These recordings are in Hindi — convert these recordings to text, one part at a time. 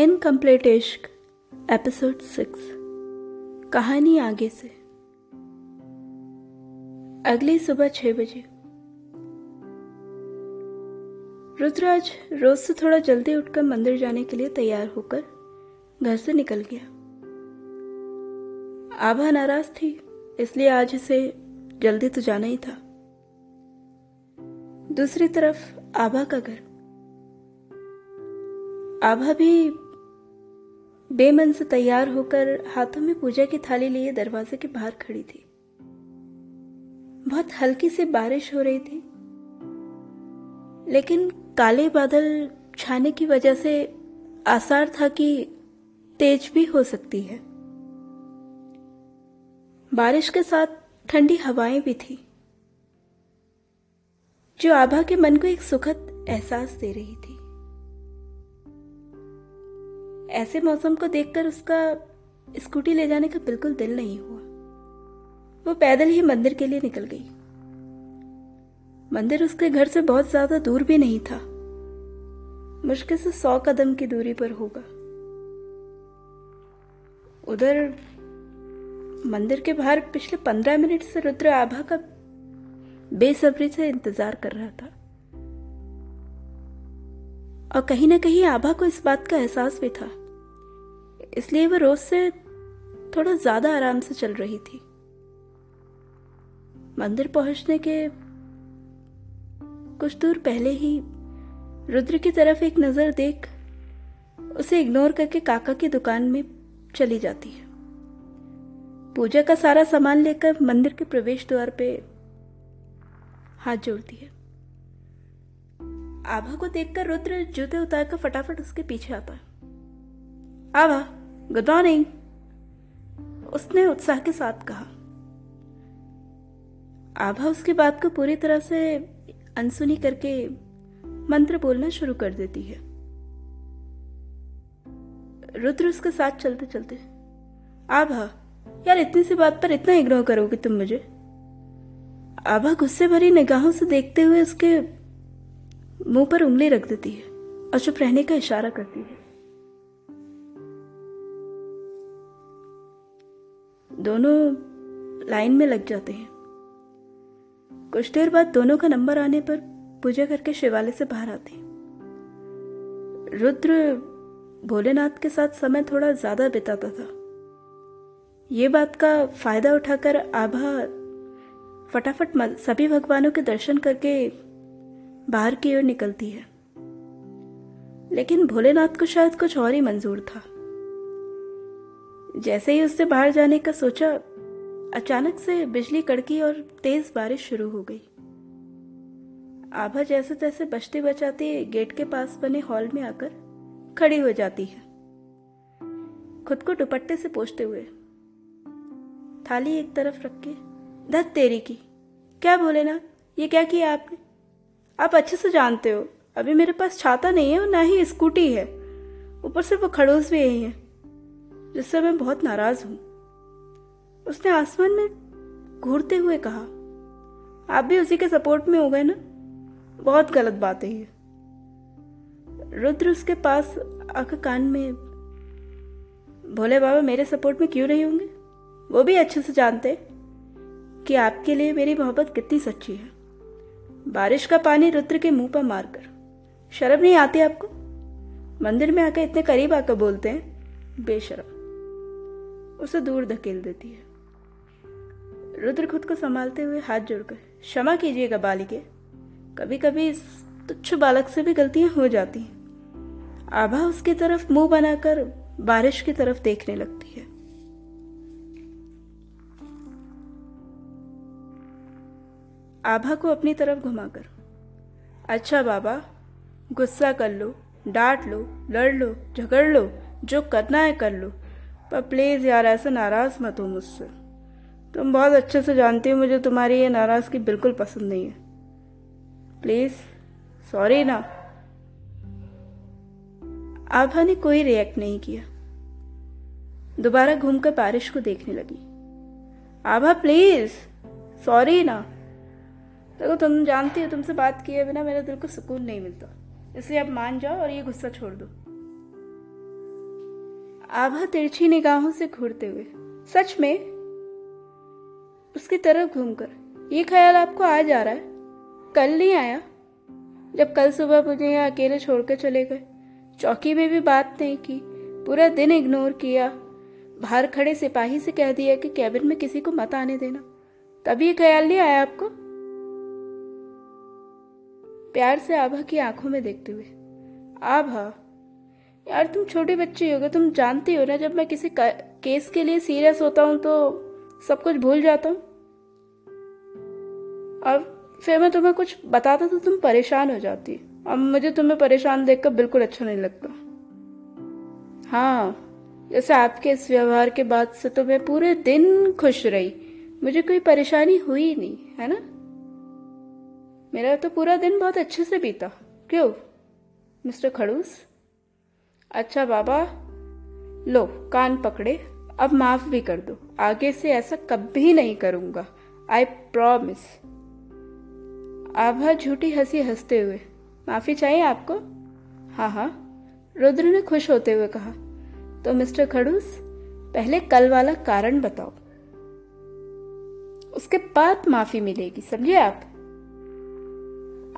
इनकम्प्लीट इश्क, एपिसोड सिक्स, कहानी आगे से। अगली सुबह छह बजे। रुद्राज रोज से थोड़ा जल्दी उठकर मंदिर जाने के लिए तैयार होकर घर से निकल गया। आभा नाराज़ थी, इसलिए आज उसे जल्दी तो जाना ही था। दूसरी तरफ़ आभा का घर। आभा भी बेमन से तैयार होकर हाथों में पूजा की थाली लिए दरवाजे के बाहर खड़ी थी। बहुत हल्की सी बारिश हो रही थी, लेकिन काले बादल छाने की वजह से आसार था कि तेज भी हो सकती है। बारिश के साथ ठंडी हवाएँ भी थी, जो आभा के मन को एक सुखद एहसास दे रही थी। ऐसे मौसम को देखकर उसका स्कूटी ले जाने का बिल्कुल दिल नहीं हुआ। वो पैदल ही मंदिर के लिए निकल गई। मंदिर उसके घर से बहुत ज़्यादा दूर भी नहीं था। मुश्किल से सौ कदम की दूरी पर होगा। उधर मंदिर के बाहर पिछले पंद्रह मिनट से रुद्र आभा का बेसब्री से इंतज़ार कर रहा था। और कहीं ना कहीं आभा को इस बात का एहसास भी था इसलिए वह रोज से थोड़ा ज़्यादा आराम से चल रही थी। मंदिर पहुँचने के कुछ दूर पहले ही रुद्र की तरफ़ एक नज़र देख उसे इग्नोर करके काका की दुकान में चली जाती है। पूजा का सारा सामान लेकर मंदिर के प्रवेश द्वार पे हाथ जोड़ती है। आभा को देखकर रुद्र जूते उतारकर फटाफट उसके पीछे आता है आभा गुड मॉर्निंग। उसने उत्साह के साथ कहा। आभा उसकी बात को पूरी तरह से अनसुनी करके मंत्र बोलना शुरू कर देती है। रुद्र उसके साथ चलते चलते, आभा, यार इतनी सी बात पर इतना इग्नोर करोगे तुम मुझे? आभा गुस्से भरी निगाहों से देखते हुए उसके मुँह पर उंगली रख देती है और चुप रहने का इशारा करती है। दोनों लाइन में लग जाते हैं। कुछ देर बाद दोनों का नंबर आने पर पूजा करके शिवालय से बाहर आते हैं। रुद्र भोलेनाथ के साथ समय थोड़ा ज़्यादा बिताता था। ये बात का फ़ायदा उठाकर आभा फटाफट सभी भगवानों के दर्शन करके बाहर की ओर निकलती है। लेकिन भोलेनाथ को शायद कुछ और ही मंजूर था। जैसे ही उसने बाहर जाने का सोचा, अचानक से बिजली कड़की और तेज बारिश शुरू हो गई। आभा जैसे तैसे बचते बचाते गेट के पास बने हॉल में आकर खड़ी हो जाती है। खुद को दुपट्टे से पोछते हुए, थाली एक तरफ़ रख के, धत तेरी की, क्या बोले ना, ये क्या किया आपने? आप अच्छे से जानते हो, अभी मेरे पास छाता नहीं है और ना ही स्कूटी है। ऊपर से वो खड़ोस भी यही है। जिससे मैं बहुत नाराज़ हूँ। उसने आसमान में घूरते हुए कहा, आप भी उसी के सपोर्ट में हो गए ना? बहुत गलत बात है ये। रुद्र उसके पास आकर कान में भोले बाबा, मेरे सपोर्ट में क्यों नहीं होंगे? वो भी अच्छे से जानते कि आपके लिए मेरी मोहब्बत कितनी सच्ची है। बारिश का पानी रुद्र के मुँह पर मारकर। शर्म नहीं आती आपको? मंदिर में आकर इतने करीब आकर बोलते हैं? बेशरम। उसे दूर धकेल देती है। रुद्र खुद को संभालते हुए हाथ जोड़कर, क्षमा कीजिएगा बालिके। कभी कभी इस तुच्छ बालक से भी गलतियाँ हो जाती हैं। आभा उसकी तरफ़ मुँह बनाकर बारिश की तरफ़ देखने लगती है। आभा को अपनी तरफ़ घुमाकर अच्छा बाबा, गुस्सा कर लो, डांट लो, लड़ लो, झगड़ लो, जो करना है कर लो। पर प्लीज़ यार, ऐसे नाराज़ मत हो मुझसे। तुम बहुत अच्छे से जानती हो, मुझे तुम्हारी ये नाराज़गी बिल्कुल पसंद नहीं है। प्लीज़ सॉरी ना। आभा ने कोई रिएक्ट नहीं किया। दोबारा घूमकर बारिश को देखने लगी। आभा प्लीज़ सॉरी ना। देखो, तुम जानती हो, तुमसे बात किए बिना मेरे दिल को सुकून नहीं मिलता। इसलिए अब मान जाओ और ये गुस्सा छोड़ दो। आभा तिरछी निगाहों से घूरते हुए, सच में? उसकी तरफ़ घूमकर, ये ख्याल आपको आ जा रहा है? कल नहीं आया? जब कल सुबह मुझे यहाँ अकेले छोड़कर चले गए, चौकी में भी बात नहीं की, पूरा दिन इग्नोर किया, बाहर खड़े सिपाही से कह दिया कि कैबिन में किसी को मत आने देना। तभी ये ख्याल नहीं आया आपको? प्यार से आभा की आँखों में देखते हुए, आभा यार, तुम छोटे बच्चे हो गए तुम जानती हो ना, जब मैं किसी केस के लिए सीरियस होता हूँ तो सब कुछ भूल जाता हूँ। और फिर मैं तुम्हें कुछ बताता तो तुम परेशान हो जाती। अब मुझे तुम्हें परेशान देखकर बिल्कुल अच्छा नहीं लगता। हाँ जैसे आपके इस व्यवहार के बाद से तो मैं पूरे दिन खुश रही। मुझे कोई परेशानी हुई नहीं, है ना? मेरा तो पूरा दिन बहुत अच्छे से बीता। क्यों? मिस्टर खड़ूस? अच्छा बाबा, लो, कान पकड़े, अब माफ़ भी कर दो। आगे से ऐसा कभी नहीं करूँगा। आई प्रॉमिस आभा झूठी हँसी हँसते हुए, माफ़ी चाहिए आपको? हाँ हाँ। रुद्र ने खुश होते हुए कहा तो मिस्टर खड़ूस, पहले कल वाला कारण बताओ। उसके बाद माफ़ी मिलेगी, समझे आप?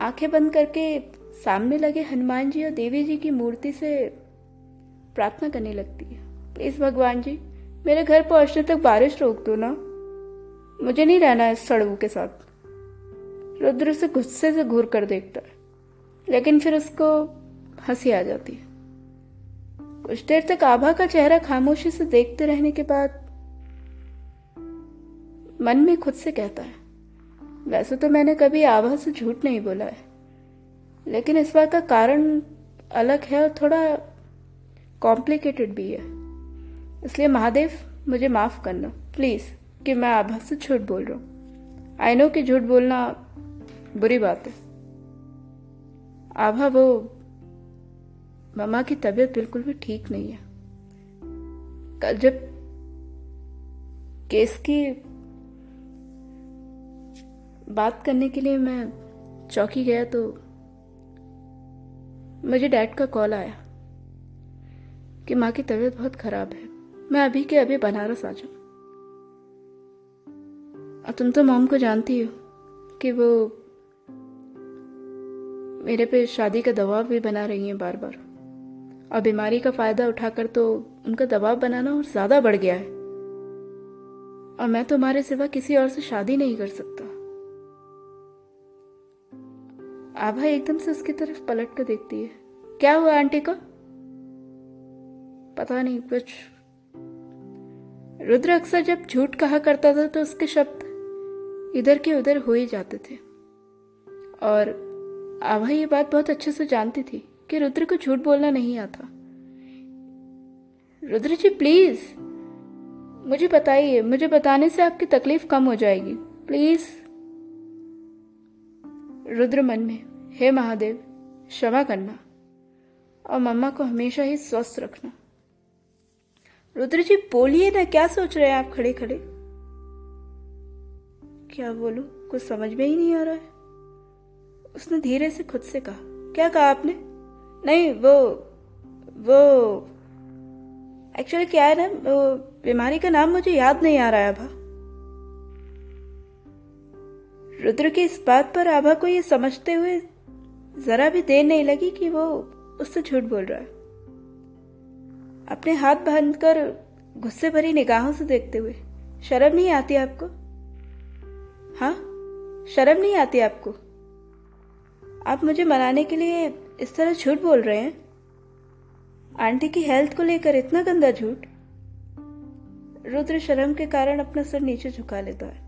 आँखें बंद करके सामने लगे हनुमान जी और देवी जी की मूर्ति से प्रार्थना करने लगती है। प्लीज़ भगवान जी, मेरे घर पहुँचने तक बारिश रोक दो ना। मुझे नहीं रहना है सड़वू के साथ। रुद्र से गुस्से से घूर कर देखता है, लेकिन फिर उसको हँसी आ जाती है। कुछ देर तक आभा का चेहरा खामोशी से देखते रहने के बाद मन में खुद से कहता है, वैसे तो मैंने कभी आभा से झूठ नहीं बोला है, लेकिन इस बार का कारण अलग है और थोड़ा कॉम्प्लिकेटेड भी है। इसलिए महादेव, मुझे माफ़ करना। प्लीज़, कि मैं आभा से झूठ बोल रहा हूँ। आई नो कि झूठ बोलना बुरी बात है। आभा, वो ममा की तबीयत बिल्कुल भी ठीक नहीं है। कल जब केस की बात करने के लिए मैं चौकी गया तो मुझे डैड का कॉल आया। कि माँ की तबीयत बहुत खराब है। मैं अभी के अभी बनारस आ जाऊँ। और तुम तो मॉम को जानती हो कि वो मेरे पे शादी का दबाव भी बना रही हैं बार बार और बीमारी का फ़ायदा उठाकर तो उनका दबाव बनाना और ज़्यादा बढ़ गया है। और मैं तुम्हारे सिवा किसी और से शादी नहीं कर सकता। आभा एकदम से उसकी तरफ़ पलट कर देखती है। क्या हुआ आंटी को? पता नहीं कुछ। रुद्र अक्सर जब झूठ कहा करता था तो उसके शब्द इधर के उधर हो ही जाते थे। और आभा ये बात बहुत अच्छे से जानती थी कि रुद्र को झूठ बोलना नहीं आता। रुद्र जी प्लीज़ मुझे बताइए, मुझे बताने से आपकी तकलीफ़ कम हो जाएगी। प्लीज़ रुद्र मन में, हे महादेव, क्षमा करना और मम्मा को हमेशा ही स्वस्थ रखना। रुद्र जी, बोलिए ना, क्या सोच रहे हैं आप खड़े खड़े क्या बोलू? कुछ समझ में ही नहीं आ रहा है। उसने धीरे से खुद से कहा, क्या कहा आपने? नहीं, वो वो एक्चुअली क्या है ना, वो बीमारी का नाम मुझे याद नहीं आ रहा है, अभा. रुद्र की इस बात पर आभा को ये समझते हुए जरा भी देर नहीं लगी कि वो उससे झूठ बोल रहा है। अपने हाथ बाँध कर गुस्से भरी निगाहों से देखते हुए, शर्म नहीं आती आपको? हाँ शर्म नहीं आती आपको? आप मुझे मनाने के लिए इस तरह झूठ बोल रहे हैं? आंटी की हेल्थ को लेकर इतना गंदा झूठ? रुद्र शर्म के कारण अपना सर नीचे झुका लेता है।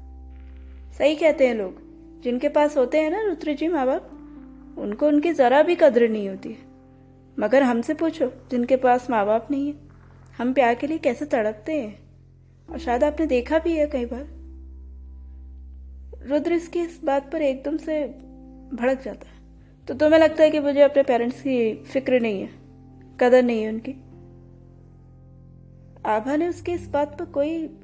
सही कहते हैं लोग, जिनके पास होते हैं ना रुद्र जी माँ बाप, उनको उनकी जरा भी कदर नहीं होती है। मगर हमसे पूछो, जिनके पास माँ बाप नहीं है। हम प्यार के लिए कैसे तड़पते हैं? और शायद आपने देखा भी है कई बार। रुद्र इसकी इस बात पर एकदम से भड़क जाता है। तो तुम्हें लगता है कि मुझे अपने पेरेंट्स की फ़िक्र नहीं है? कदर नहीं है उनकी? आभा ने उसके इस बात पर कोई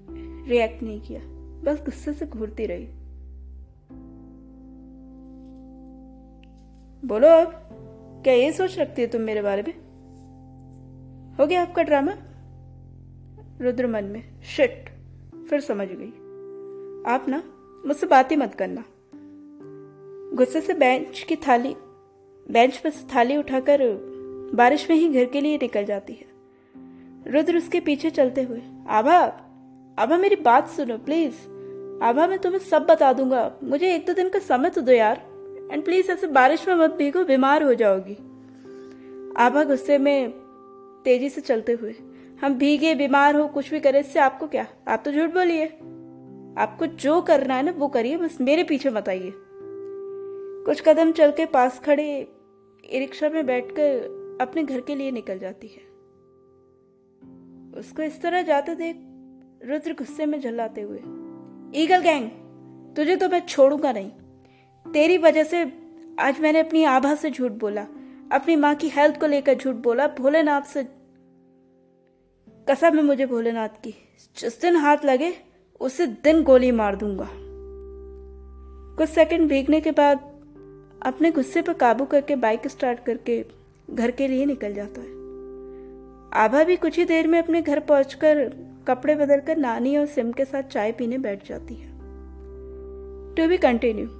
रिएक्ट नहीं किया। बस गुस्से से घूरती रही। बोलो अब। क्या ये सोच रखती है तुम मेरे बारे में? हो गया आपका ड्रामा? रुद्र मन में शिट फिर समझ गई। आप ना, मुझसे बात ही मत करना। गुस्से से बेंच की थाली, बेंच पर से थाली उठाकर बारिश में ही घर के लिए निकल जाती है। रुद्र उसके पीछे चलते हुए, आभा आभा मेरी बात सुनो प्लीज़ आभा, मैं तुम्हें सब बता दूँगा। मुझे एक दो दिन का समय तो दो यार। एंड प्लीज़ ऐसे बारिश में मत भीगो, बीमार हो जाओगी। आभा गुस्से में तेज़ी से चलते हुए। हम भीगे, बीमार हो, कुछ भी करे, इससे आपको क्या? आप तो झूठ बोलिए। आपको जो करना है ना, वो करिए, बस मेरे पीछे मत आइए। कुछ कदम चल के पास खड़े रिक्शा में बैठकर अपने घर के लिए निकल जाती है। उसको इस तरह जाते देख रुद्र गुस्से में झल्लाते हुए, ईगल गैंग, तुझे तो मैं छोड़ूँगा नहीं। तेरी वजह से आज मैंने अपनी आभा से झूठ बोला, अपनी माँ की हेल्थ को लेकर झूठ बोला, भोलेनाथ से। कसम है मुझे भोलेनाथ की, जिस दिन हाथ लगे, उसे दिन गोली मार दूँगा। कुछ सेकंड भीगने के बाद अपने गुस्से पर काबू करके बाइक स्टार्ट करके घर के लिए निकल जाता है। आभा भी कुछ ही देर में अपने घर पहुंचकर कपड़े बदलकर नानी और सिम के साथ चाय पीने बैठ जाती है। To be continue